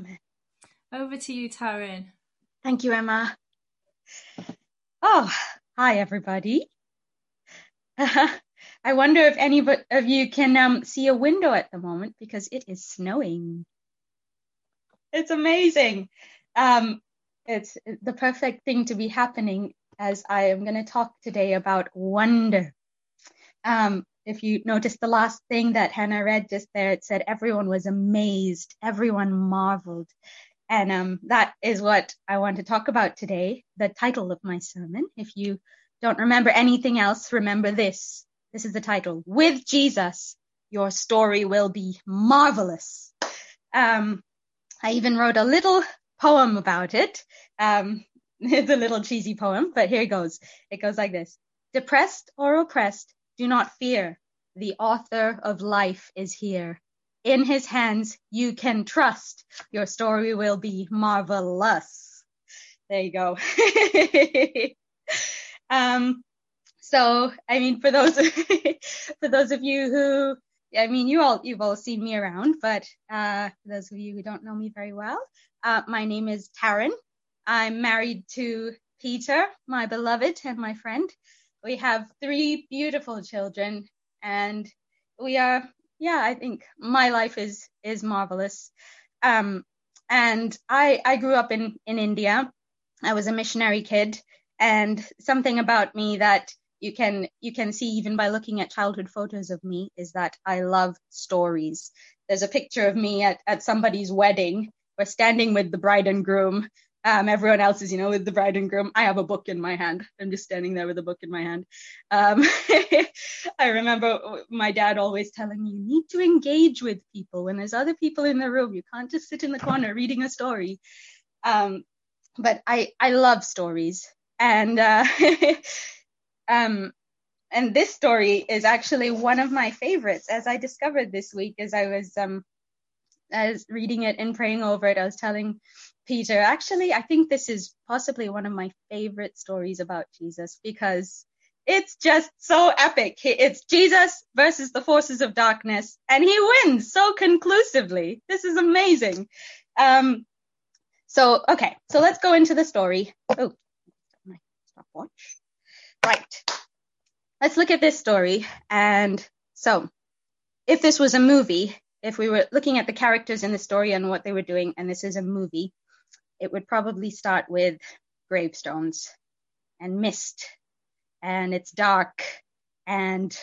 Amen. Over to you, Taryn. Thank you, Emma. Oh, hi, everybody. I wonder if any of you can um, see a window at the moment because it is snowing. It's amazing. Um, it's the perfect thing to be happening as I am going to talk today about wonder. Um, if you notice the last thing that Hannah read just there, it said everyone was amazed, everyone marveled. And um, that is what I want to talk about today, the title of my sermon. If you don't remember anything else, remember this. This is the title. With Jesus, your story will be marvelous. Um, I even wrote a little poem about it. Um, it's a little cheesy poem, but here it goes. It goes like this. Depressed or oppressed, do not fear. The author of life is here. In his hands you can trust. Your story will be marvelous. There you go. um, so, I mean, for those, for those of you who I mean, you all you've all seen me around, but uh, for those of you who don't know me very well, uh, my name is Taryn. I'm married to Peter, my beloved and my friend. We have three beautiful children, and we are, yeah, I think my life is is marvelous. Um, and I I grew up in in India. I was a missionary kid, and something about me that you can you can see even by looking at childhood photos of me is that I love stories. There's a picture of me at, at somebody's wedding. We're standing with the bride and groom. Um, everyone else is, you know, with the bride and groom. I have a book in my hand. I'm just standing there with a book in my hand. Um, I remember my dad always telling me, you need to engage with people when there's other people in the room. You can't just sit in the corner reading a story. Um, but I, I love stories. And uh, Um, and this story is actually one of my favorites, as I discovered this week as I was um, as reading it and praying over it. I was telling Peter, actually, I think this is possibly one of my favorite stories about Jesus because it's just so epic. It's Jesus versus the forces of darkness, and he wins so conclusively. This is amazing. Um, so, okay, so let's go into the story. Oh, my stopwatch. Right. Let's look at this story. And so, if this was a movie, if we were looking at the characters in the story and what they were doing, and this is a movie, it would probably start with gravestones and mist, and it's dark, and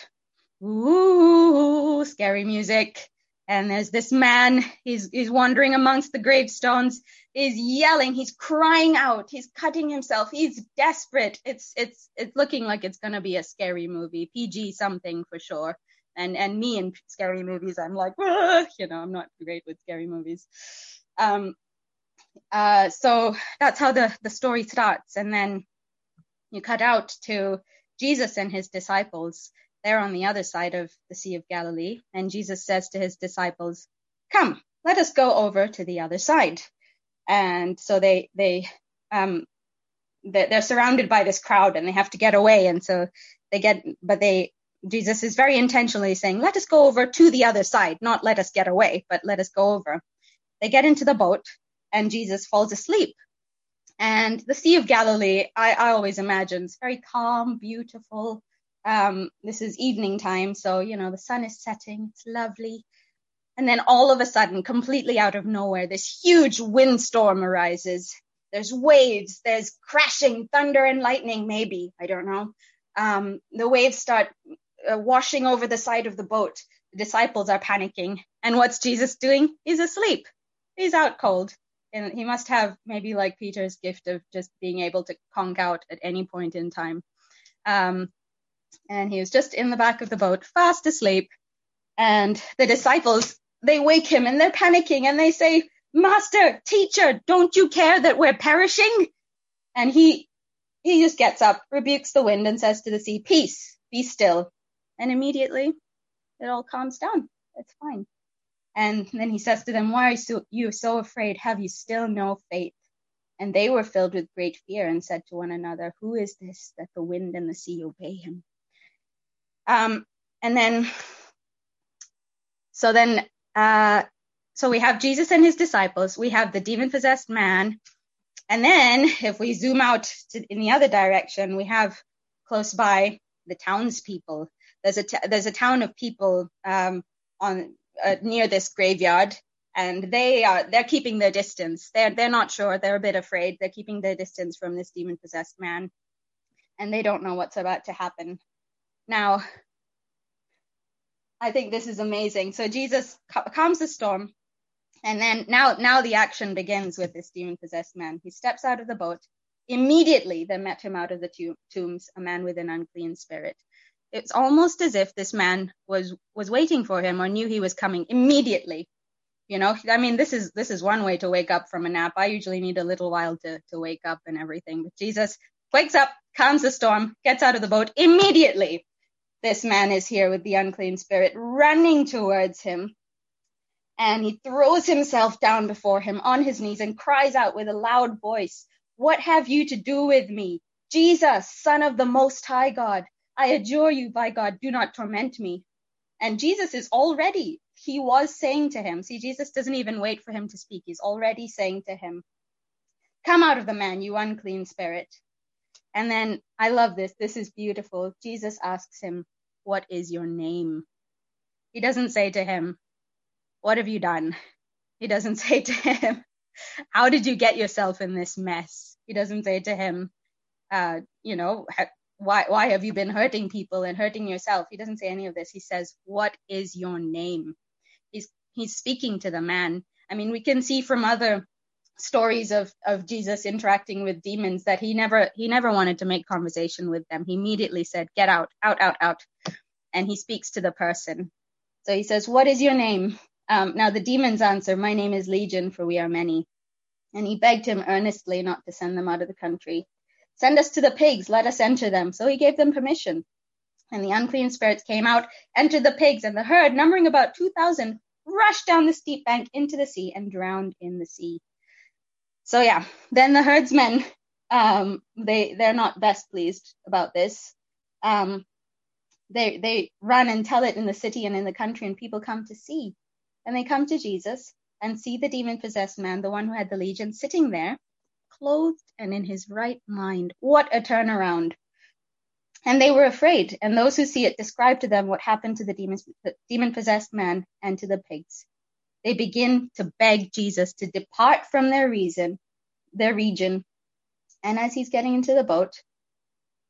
ooh, scary music, and there's this man, he's, he's wandering amongst the gravestones, he's yelling, he's crying out, he's cutting himself, he's desperate. It's, it's, it's looking like it's to be a scary movie, PG something for sure. And, and me in scary movies, I'm like, you know, I'm not great with scary movies. Um, uh, so that's how the, the story starts. And then you cut out to Jesus and his disciples they're on the other side of the Sea of Galilee. And Jesus says to his disciples, come, let us go over to the other side. And so they, they, um, they're surrounded by this crowd and they have to get away. And so they get, but they, Jesus is very intentionally saying, let us go over to the other side, not let us get away, but let us go over. They get into the boat and Jesus falls asleep. And the Sea of Galilee, I, I always imagine, it's very calm, beautiful, um, this is evening time, so you know the sun is setting. It's lovely. And then all of a sudden, completely out of nowhere, this huge windstorm arises. There's waves, there's crashing thunder and lightning, maybe. I don't know. Um, the waves start uh, washing over the side of the boat. The disciples are panicking. And what's Jesus doing? He's asleep. He's out cold. And he must have maybe like Peter's gift of just being able to conk out at any point in time. Um, and he was just in the back of the boat, fast asleep. And the disciples, they wake him and they're panicking and they say, Master, teacher, don't you care that we're perishing? And he, he just gets up, rebukes the wind and says to the sea, peace, be still. And immediately it all calms down. It's fine. And then he says to them, why are you so afraid? Have you still no faith? And they were filled with great fear and said to one another, who is this that the wind and the sea obey him? Um, and then, so then, uh, so we have Jesus and his disciples, we have the demon possessed man, and then if we zoom out to, in the other direction, we have close by the townspeople. There's a t- there's a town of people um, on uh, near this graveyard, and they are they're keeping their distance. They're they're not sure. They're a bit afraid. They're keeping their distance from this demon possessed man, and they don't know what's about to happen. Now, I think this is amazing. So Jesus calms the storm, and then now now the action begins with this demon possessed man. He steps out of the boat. Immediately there met him out of the tombs a man with an unclean spirit. It's almost as if this man was was waiting for him or knew he was coming immediately. You know i mean this is this is one way to wake up from a nap. I usually need a little while to to wake up and everything. But jesus wakes up calms the storm gets out of the boat immediately. This man is here with the unclean spirit running towards him. And he throws himself down before him on his knees and cries out with a loud voice what have you to do with me jesus son of the most high god i adjure you by god do not torment me and jesus is already he was saying to him, see, Jesus doesn't even wait for him to speak. He's already saying to him, Come out of the man, you unclean spirit. And then I love this. This is beautiful. Jesus asks him, What is your name? He doesn't say to him, What have you done? He doesn't say to him, How did you get yourself in this mess? He doesn't say to him, uh, You know, why why have you been hurting people and hurting yourself? He doesn't say any of this. He says, What is your name? he's he's speaking to the man. I mean, we can see from other stories of of Jesus interacting with demons that he never he never wanted to make conversation with them. He immediately said, "Get out, out, out, out," and he speaks to the person. So he says, "What is your name?" Um, now the demons answer, "My name is Legion, for we are many." And he begged him earnestly not to send them out of the country. Send us to the pigs, let us enter them. So he gave them permission. And the unclean spirits came out, entered the pigs, and the herd, numbering about 2,000, rushed down the steep bank into the sea and drowned in the sea. So yeah, then the herdsmen, um, they they're not best pleased about this. Um, they they run and tell it in the city and in the country, and people come to see, and they come to Jesus and see the demon possessed man, the one who had the legion, sitting there, clothed and in his right mind. What a turnaround! And they were afraid, and those who see it describe to them what happened to the demon possessed man and to the pigs. They begin to beg Jesus to depart from their reason, their region. And as he's getting into the boat,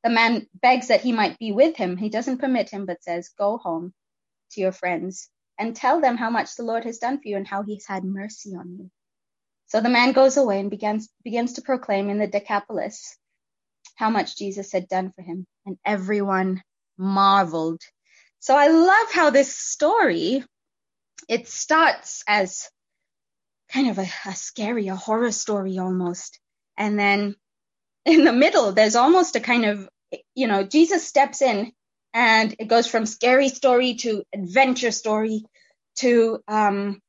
the man begs that he might be with him. He doesn't permit him, but says, Go home to your friends and tell them how much the Lord has done for you and how he's had mercy on you. So the man goes away and begins, begins to proclaim in the Decapolis how much Jesus had done for him, and everyone marveled. So I love how this story it starts as kind of a, a scary, a horror story almost, and then in the middle there's almost a kind of you know Jesus steps in and it goes from scary story to adventure story to um,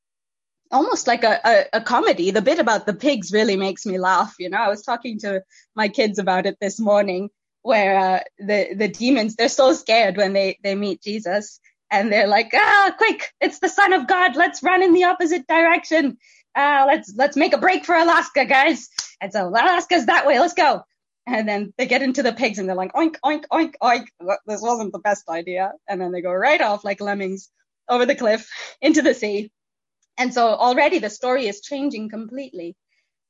almost like a, a, a, comedy. The bit about the pigs really makes me laugh. You know, I was talking to my kids about it this morning where uh, the, the demons, they're so scared when they, they meet Jesus and they're like, ah, quick, it's the son of God. Let's run in the opposite direction. Uh, let's, let's make a break for Alaska, guys. And so Alaska's that way. Let's go. And then they get into the pigs and they're like, oink, oink, oink, oink. This wasn't the best idea. And then they go right off like lemmings over the cliff into the sea and so already the story is changing completely.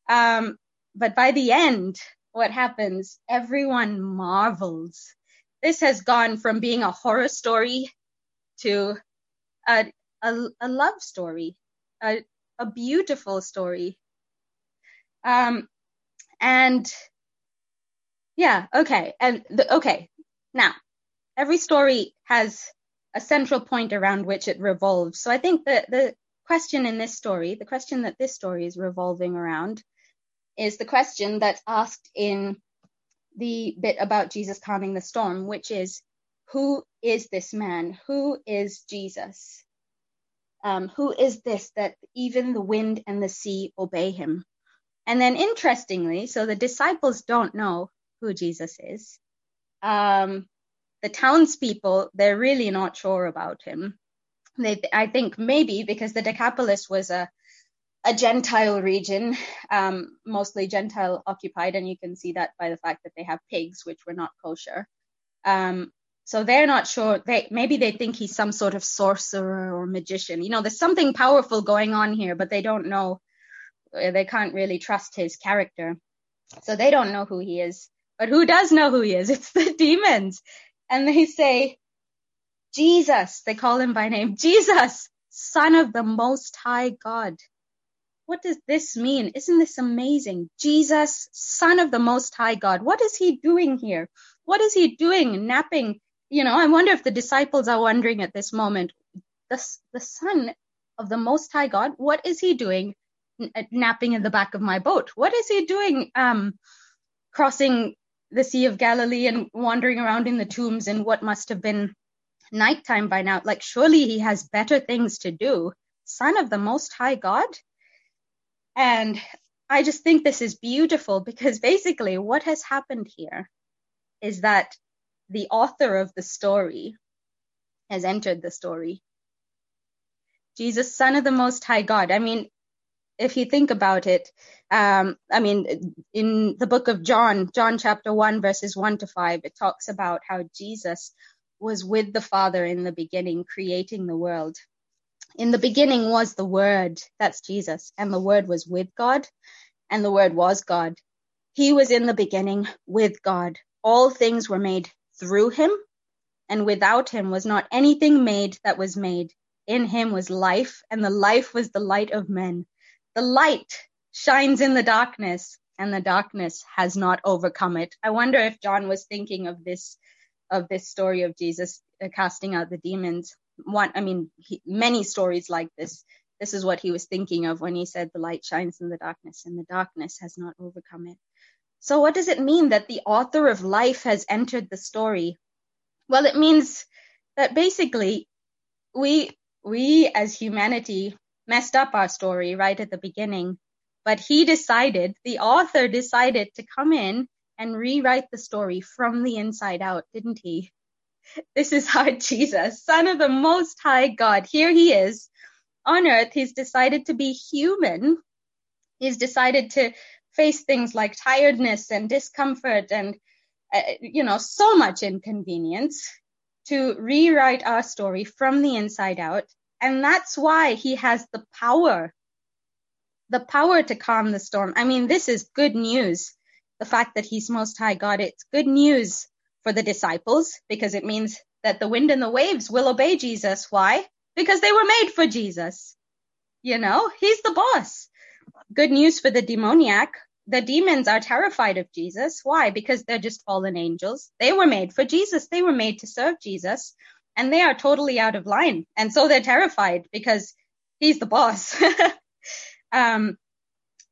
Um, but by the end, what happens? Everyone marvels. This has gone from being a horror story to a, a, a love story, a, a beautiful story. Um, and yeah, okay. And the, okay, now every story has a central point around which it revolves. So I think that the question in this story, the question that this story is revolving around, is the question that's asked in the bit about Jesus calming the storm, which is, who is this man? Who is Jesus? Um, who is this that even the wind and the sea obey him? And then interestingly, so the disciples don't know who Jesus is. Um, the townspeople, they're really not sure about him. They, I think maybe because the Decapolis was a, a Gentile region, um, mostly Gentile occupied, and you can see that by the fact that they have pigs, which were not kosher. Um, so they're not sure. They maybe they think he's some sort of sorcerer or magician. You know, there's something powerful going on here, but they don't know. Uh, they can't really trust his character, so they don't know who he is. But who does know who he is? It's the demons, and they say, Jesus. They call him by name, Jesus, Son of the Most High God. What does this mean? Isn't this amazing? Jesus, Son of the Most High God. What is he doing here? What is he doing napping you know, I wonder if the disciples are wondering at this moment, the, the son of the Most High God, what is he doing napping in the back of my boat? What is he doing um, crossing the Sea of Galilee and wandering around in the tombs in what must have been nighttime by now? Like, surely he has better things to do. Son of the Most High God? And I just think this is beautiful because basically what has happened here is that the author of the story has entered the story. Jesus, Son of the Most High God. I mean, if you think about it, um, I mean, in the book of John, John chapter 1, verses 1 to 5, it talks about how Jesus was with the Father in the beginning, creating the world. In the beginning was the Word, that's Jesus, and the Word was with God, and the Word was God. He was in the beginning with God. All things were made through him, and without him was not anything made that was made. In him was life, and the life was the light of men. The light shines in the darkness, and the darkness has not overcome it. I wonder if John was thinking of this of this story of Jesus uh, casting out the demons. One, I mean, he, many stories like this. This is what he was thinking of when he said, "The light shines in the darkness, and the darkness has not overcome it." So what does it mean that the author of life has entered the story? Well, it means that basically we we as humanity messed up our story right at the beginning, but he decided, the author decided to come in and rewrite the story from the inside out, didn't he? This is our Jesus, son of the most high God. Here he is on earth. He's decided to be human. He's decided to face things like tiredness and discomfort and uh, you know so much inconvenience to rewrite our story from the inside out and that's why he has the power the power to calm the storm i mean this is good news the fact that he's most high god it's good news for the disciples because it means that the wind and the waves will obey jesus why because they were made for jesus you know he's the boss good news for the demoniac. The demons are terrified of Jesus. Why? Because they're just fallen angels. They were made for Jesus. They were made to serve Jesus and they are totally out of line. And so they're terrified because he's the boss. um,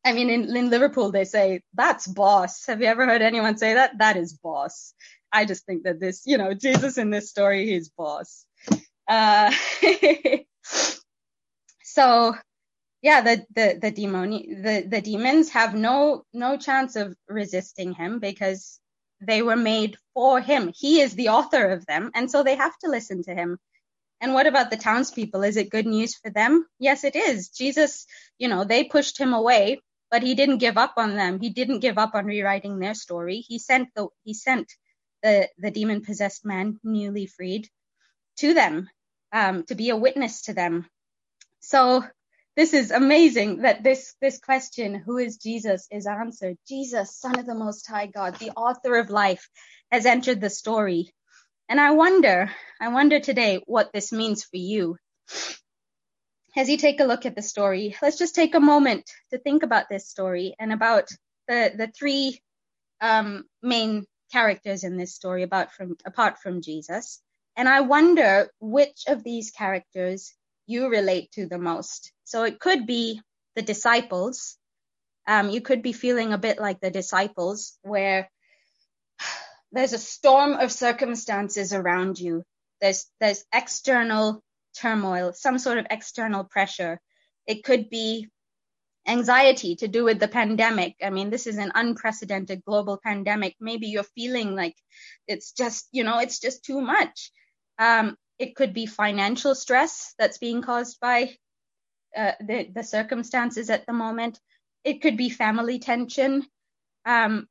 I mean, in, in Liverpool, they say, that's boss. Have you ever heard anyone say that? That is boss. I just think that this, you know, Jesus in this story, he's boss. Uh, so yeah, the the the demoni- the the demons have no no chance of resisting him because they were made for him. He is the author of them, and so they have to listen to him. And what about the townspeople? Is it good news for them? Yes, it is. Jesus, you know, they pushed him away, but he didn't give up on them. He didn't give up on rewriting their story. He sent the he sent the the demon possessed man, newly freed, to them um, to be a witness to them. So this is amazing that this this question who is jesus is answered jesus son of the most high god the author of life has entered the story and i wonder i wonder today what this means for you as you take a look at the story let's just take a moment to think about this story and about the the three um, main characters in this story about from apart from jesus and i wonder which of these characters you relate to the most. So it could be the disciples. Um, you could be feeling a bit like the disciples where there's a storm of circumstances around you. There's, there's external turmoil, some sort of external pressure. It could be anxiety to do with the pandemic. I mean, this is an unprecedented global pandemic. Maybe you're feeling like it's just, you know, it's just too much. Um, it could be financial stress that's being caused by uh, the, the circumstances at the moment. It could be family tension. Um,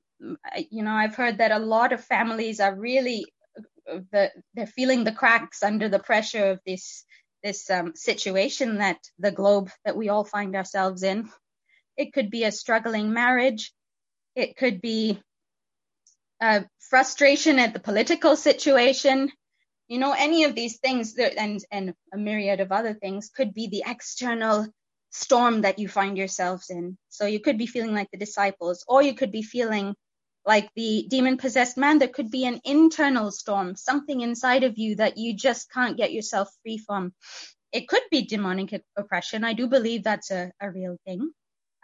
you know, I've heard that a lot of families are really the, they're feeling the cracks under the pressure of this this um, situation that the globe that we all find ourselves in. It could be a struggling marriage. It could be uh, frustration at the political situation. You know, any of these things that, and, and a myriad of other things could be the external storm that you find yourselves in. So you could be feeling like the disciples, or you could be feeling like the demon possessed man. There could be an internal storm, something inside of you that you just can't get yourself free from. It could be demonic oppression. I do believe that's a, a real thing.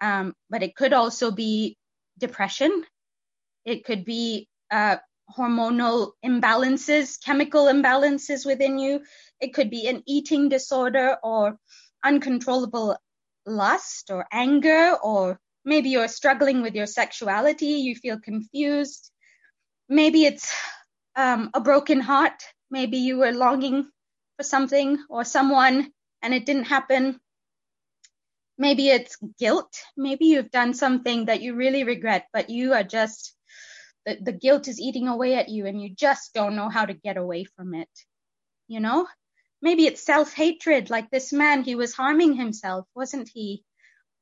Um, but it could also be depression. It could be uh, hormonal imbalances, chemical imbalances within you. It could be an eating disorder or uncontrollable lust or anger, or maybe you're struggling with your sexuality, you feel confused. Maybe it's um, a broken heart. Maybe you were longing for something or someone and it didn't happen. Maybe it's guilt. Maybe you've done something that you really regret, but you are just the, the guilt is eating away at you and you just don't know how to get away from it. You know? Maybe it's self hatred, like this man, he was harming himself, wasn't he?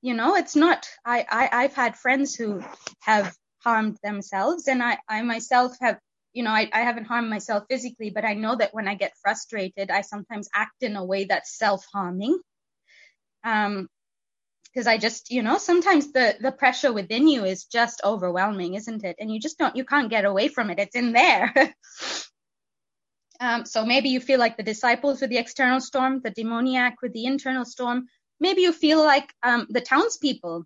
You know, it's not, I, I, I've had friends who have harmed themselves and I, I myself have, you know, I, I haven't harmed myself physically, but I know that when I get frustrated, I sometimes act in a way that's self harming. Um, because I just, you know, sometimes the the pressure within you is just overwhelming, isn't it? And you just don't, you can't get away from it. It's in there. um, so maybe you feel like the disciples with the external storm, the demoniac with the internal storm. Maybe you feel like um, the townspeople,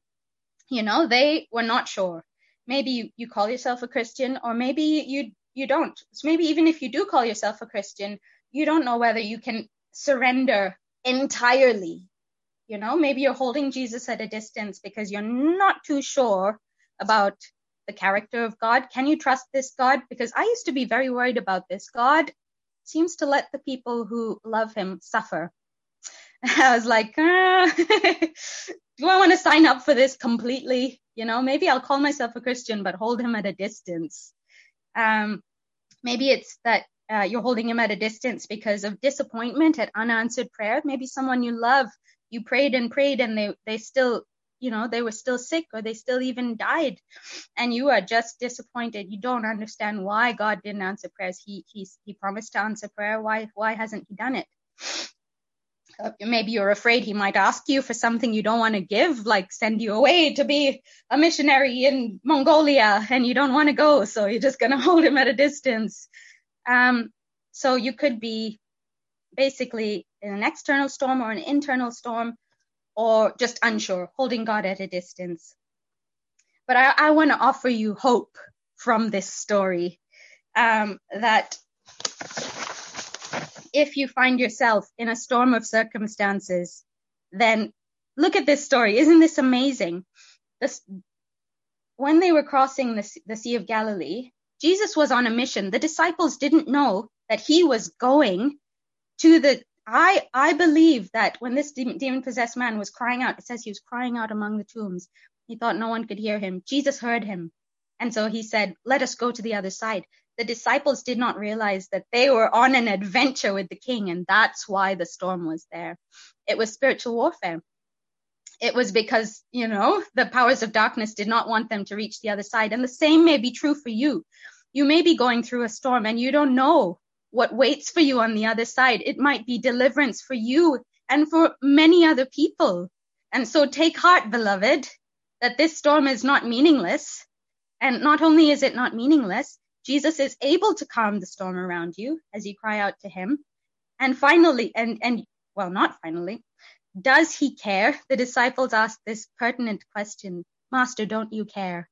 you know, they were not sure. Maybe you, you call yourself a Christian, or maybe you you don't. So maybe even if you do call yourself a Christian, you don't know whether you can surrender entirely you know, maybe you're holding Jesus at a distance because you're not too sure about the character of God. Can you trust this God? Because I used to be very worried about this. God seems to let the people who love him suffer. I was like, ah, do I want to sign up for this completely? You know, maybe I'll call myself a Christian, but hold him at a distance. Um, maybe it's that uh, you're holding him at a distance because of disappointment at unanswered prayer. Maybe someone you love you prayed and prayed and they they still you know they were still sick or they still even died and you are just disappointed you don't understand why god didn't answer prayers he he, he promised to answer prayer why why hasn't he done it maybe you're afraid he might ask you for something you don't want to give like send you away to be a missionary in mongolia and you don't want to go so you're just going to hold him at a distance um so you could be basically in an external storm or an internal storm or just unsure, holding God at a distance. But I, I want to offer you hope from this story um, that if you find yourself in a storm of circumstances, then look at this story. Isn't this amazing? This, when they were crossing the, the Sea of Galilee, Jesus was on a mission. The disciples didn't know that he was going to the I I believe that when this demon possessed man was crying out, it says he was crying out among the tombs. He thought no one could hear him. Jesus heard him. And so he said, Let us go to the other side. The disciples did not realize that they were on an adventure with the king, and that's why the storm was there. It was spiritual warfare. It was because, you know, the powers of darkness did not want them to reach the other side. And the same may be true for you. You may be going through a storm and you don't know what waits for you on the other side. It might be deliverance for you and for many other people. And so take heart, beloved, that this storm is not meaningless. And not only is it not meaningless, Jesus is able to calm the storm around you as you cry out to him. And finally, and, and well, not finally, does he care? The disciples ask this pertinent question. Master, don't you care?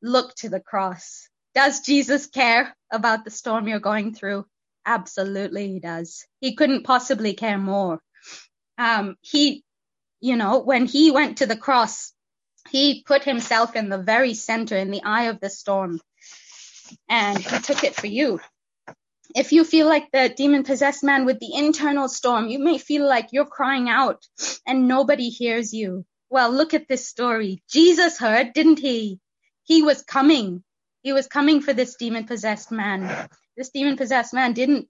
Look to the cross. Does Jesus care about the storm you're going through? Absolutely, he does. He couldn't possibly care more. Um, he, you know, when he went to the cross, he put himself in the very center, in the eye of the storm, and he took it for you. if you feel like the demon possessed man with the internal storm, you may feel like you're crying out and nobody hears you. Well, look at this story. Jesus heard, didn't he? He was coming. He was coming for this demon possessed man. This demon possessed man didn't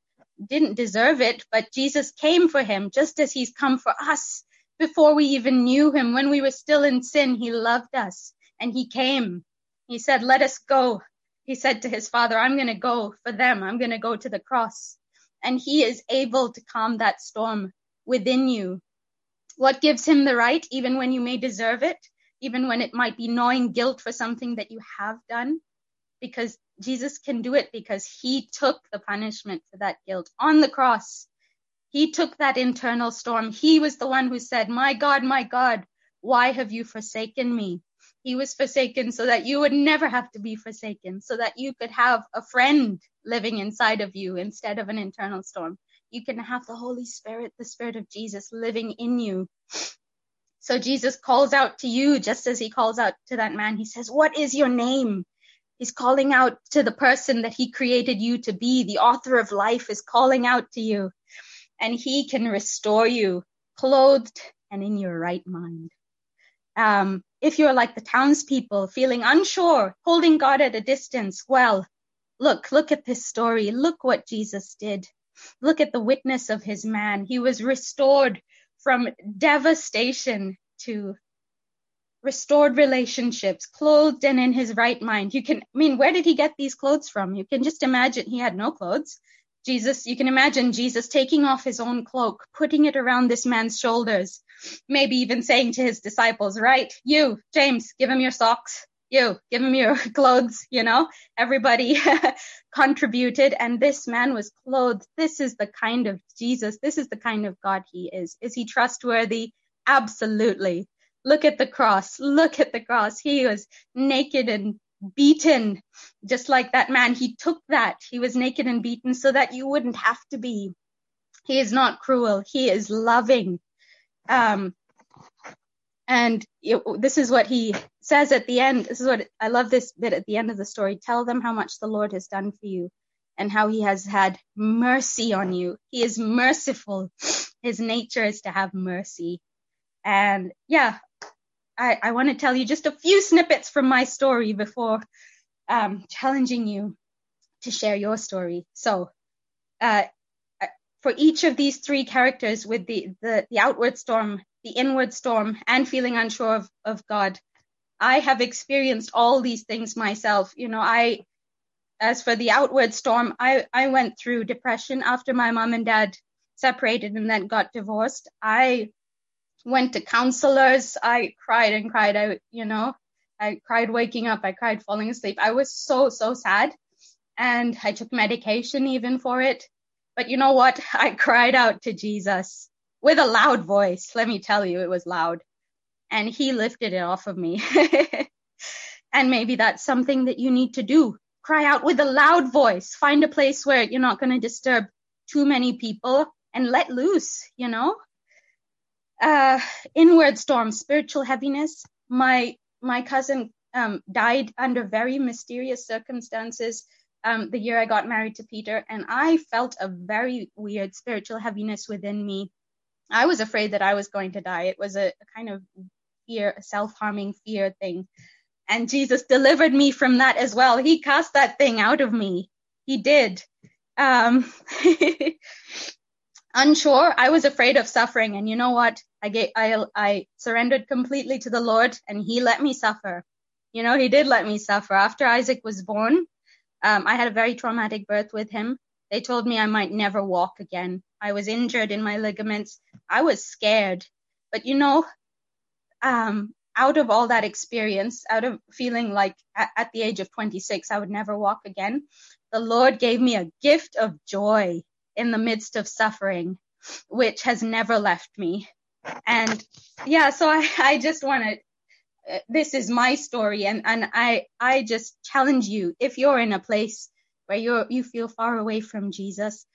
didn't deserve it, but Jesus came for him just as he's come for us. Before we even knew him, when we were still in sin, he loved us and he came. He said, let us go he said to his father, I'm going to go for them. I'm going to go to the cross. And he is able to calm that storm within you. What gives him the right, even when you may deserve it, even when it might be gnawing guilt for something that you have done? Because Jesus can do it because he took the punishment for that guilt on the cross. He took that internal storm. He was the one who said, My God, my God, why have you forsaken me? He was forsaken so that you would never have to be forsaken, so that you could have a friend living inside of you instead of an internal storm. You can have the Holy Spirit, the Spirit of Jesus living in you. So Jesus calls out to you just as he calls out to that man. He says, What is your name? He's calling out to the person that he created you to be. The author of life is calling out to you and he can restore you clothed and in your right mind. Um, if you're like the townspeople feeling unsure, holding God at a distance, well, look, look at this story. Look what Jesus did. Look at the witness of his man. He was restored from devastation to restored relationships, clothed and in his right mind. You can, I mean, where did he get these clothes from? You can just imagine he had no clothes. Jesus, you can imagine Jesus taking off his own cloak, putting it around this man's shoulders, maybe even saying to his disciples, right, you, James, give him your socks. You, give him your clothes, you know, everybody contributed and this man was clothed. This is the kind of Jesus. This is the kind of God he is. Is he trustworthy? Absolutely. Look at the cross. Look at the cross. He was naked and beaten just like that man. He took that. He was naked and beaten so that you wouldn't have to be. He is not cruel. He is loving. Um, and it, this is what he says at the end. This is what I love this bit at the end of the story. Tell them how much the Lord has done for you and how he has had mercy on you. He is merciful. His nature is to have mercy. And yeah, I, I want to tell you just a few snippets from my story before um, challenging you to share your story. So, uh, for each of these three characters with the, the, the outward storm, the inward storm, and feeling unsure of, of God, I have experienced all these things myself. You know, I, as for the outward storm, I, I went through depression after my mom and dad separated and then got divorced. I went to counselors. I cried and cried. I, you know, I cried waking up. I cried falling asleep. I was so, so sad. And I took medication even for it. But you know what? I cried out to Jesus with a loud voice. Let me tell you, it was loud. And he lifted it off of me. and maybe that's something that you need to do. Cry out with a loud voice. Find a place where you're not going to disturb too many people and let loose, you know? Uh, inward storm, spiritual heaviness. My my cousin um, died under very mysterious circumstances um, the year I got married to Peter, and I felt a very weird spiritual heaviness within me. I was afraid that I was going to die. It was a, a kind of fear, a self-harming fear thing. And Jesus delivered me from that as well. He cast that thing out of me. He did. Um, unsure. I was afraid of suffering. And you know what? I gave, I, I surrendered completely to the Lord and he let me suffer. You know, he did let me suffer. After Isaac was born, um, I had a very traumatic birth with him. They told me I might never walk again. I was injured in my ligaments. I was scared. But you know, um, out of all that experience, out of feeling like at, at the age of 26, I would never walk again, the Lord gave me a gift of joy in the midst of suffering, which has never left me. And yeah, so I, I just want to, uh, this is my story and, and I, I just challenge you, if you're in a place where you're, you feel far away from Jesus,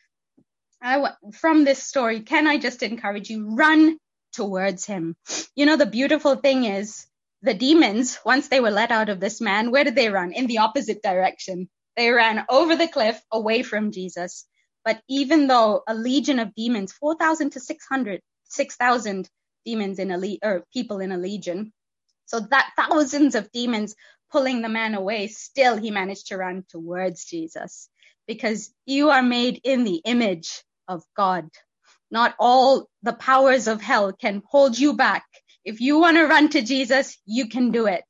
I, from this story, can I just encourage you, run towards him. You know, the beautiful thing is the demons, once they were let out of this man, where did they run? In the opposite direction. They ran over the cliff away from Jesus. But even though a legion of demons, 4,000 to 600, 6,000 demons in a le- or people in a legion, so that thousands of demons pulling the man away, still he managed to run towards Jesus because you are made in the image of God. Not all the powers of hell can hold you back. If you want to run to Jesus, you can do it.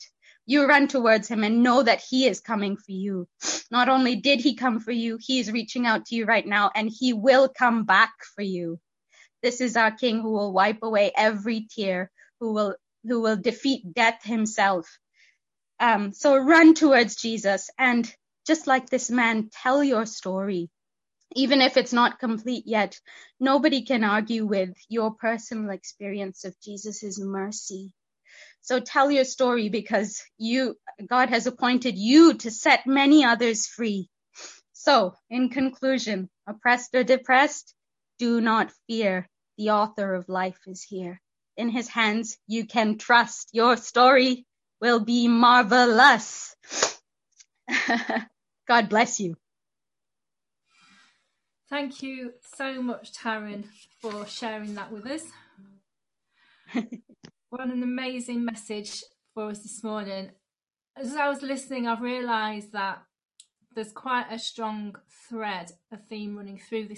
You run towards him and know that he is coming for you. Not only did he come for you, he is reaching out to you right now and he will come back for you. This is our king who will wipe away every tear, who will, who will defeat death himself. Um, so run towards Jesus and just like this man, tell your story. Even if it's not complete yet, nobody can argue with your personal experience of Jesus' mercy. So tell your story because you, God has appointed you to set many others free. So in conclusion, oppressed or depressed, do not fear. The author of life is here. In his hands, you can trust. Your story will be marvelous. God bless you. Thank you so much, Taryn, for sharing that with us. what an amazing message for us this morning. As I was listening, I've realised that there's quite a strong thread, a theme running through this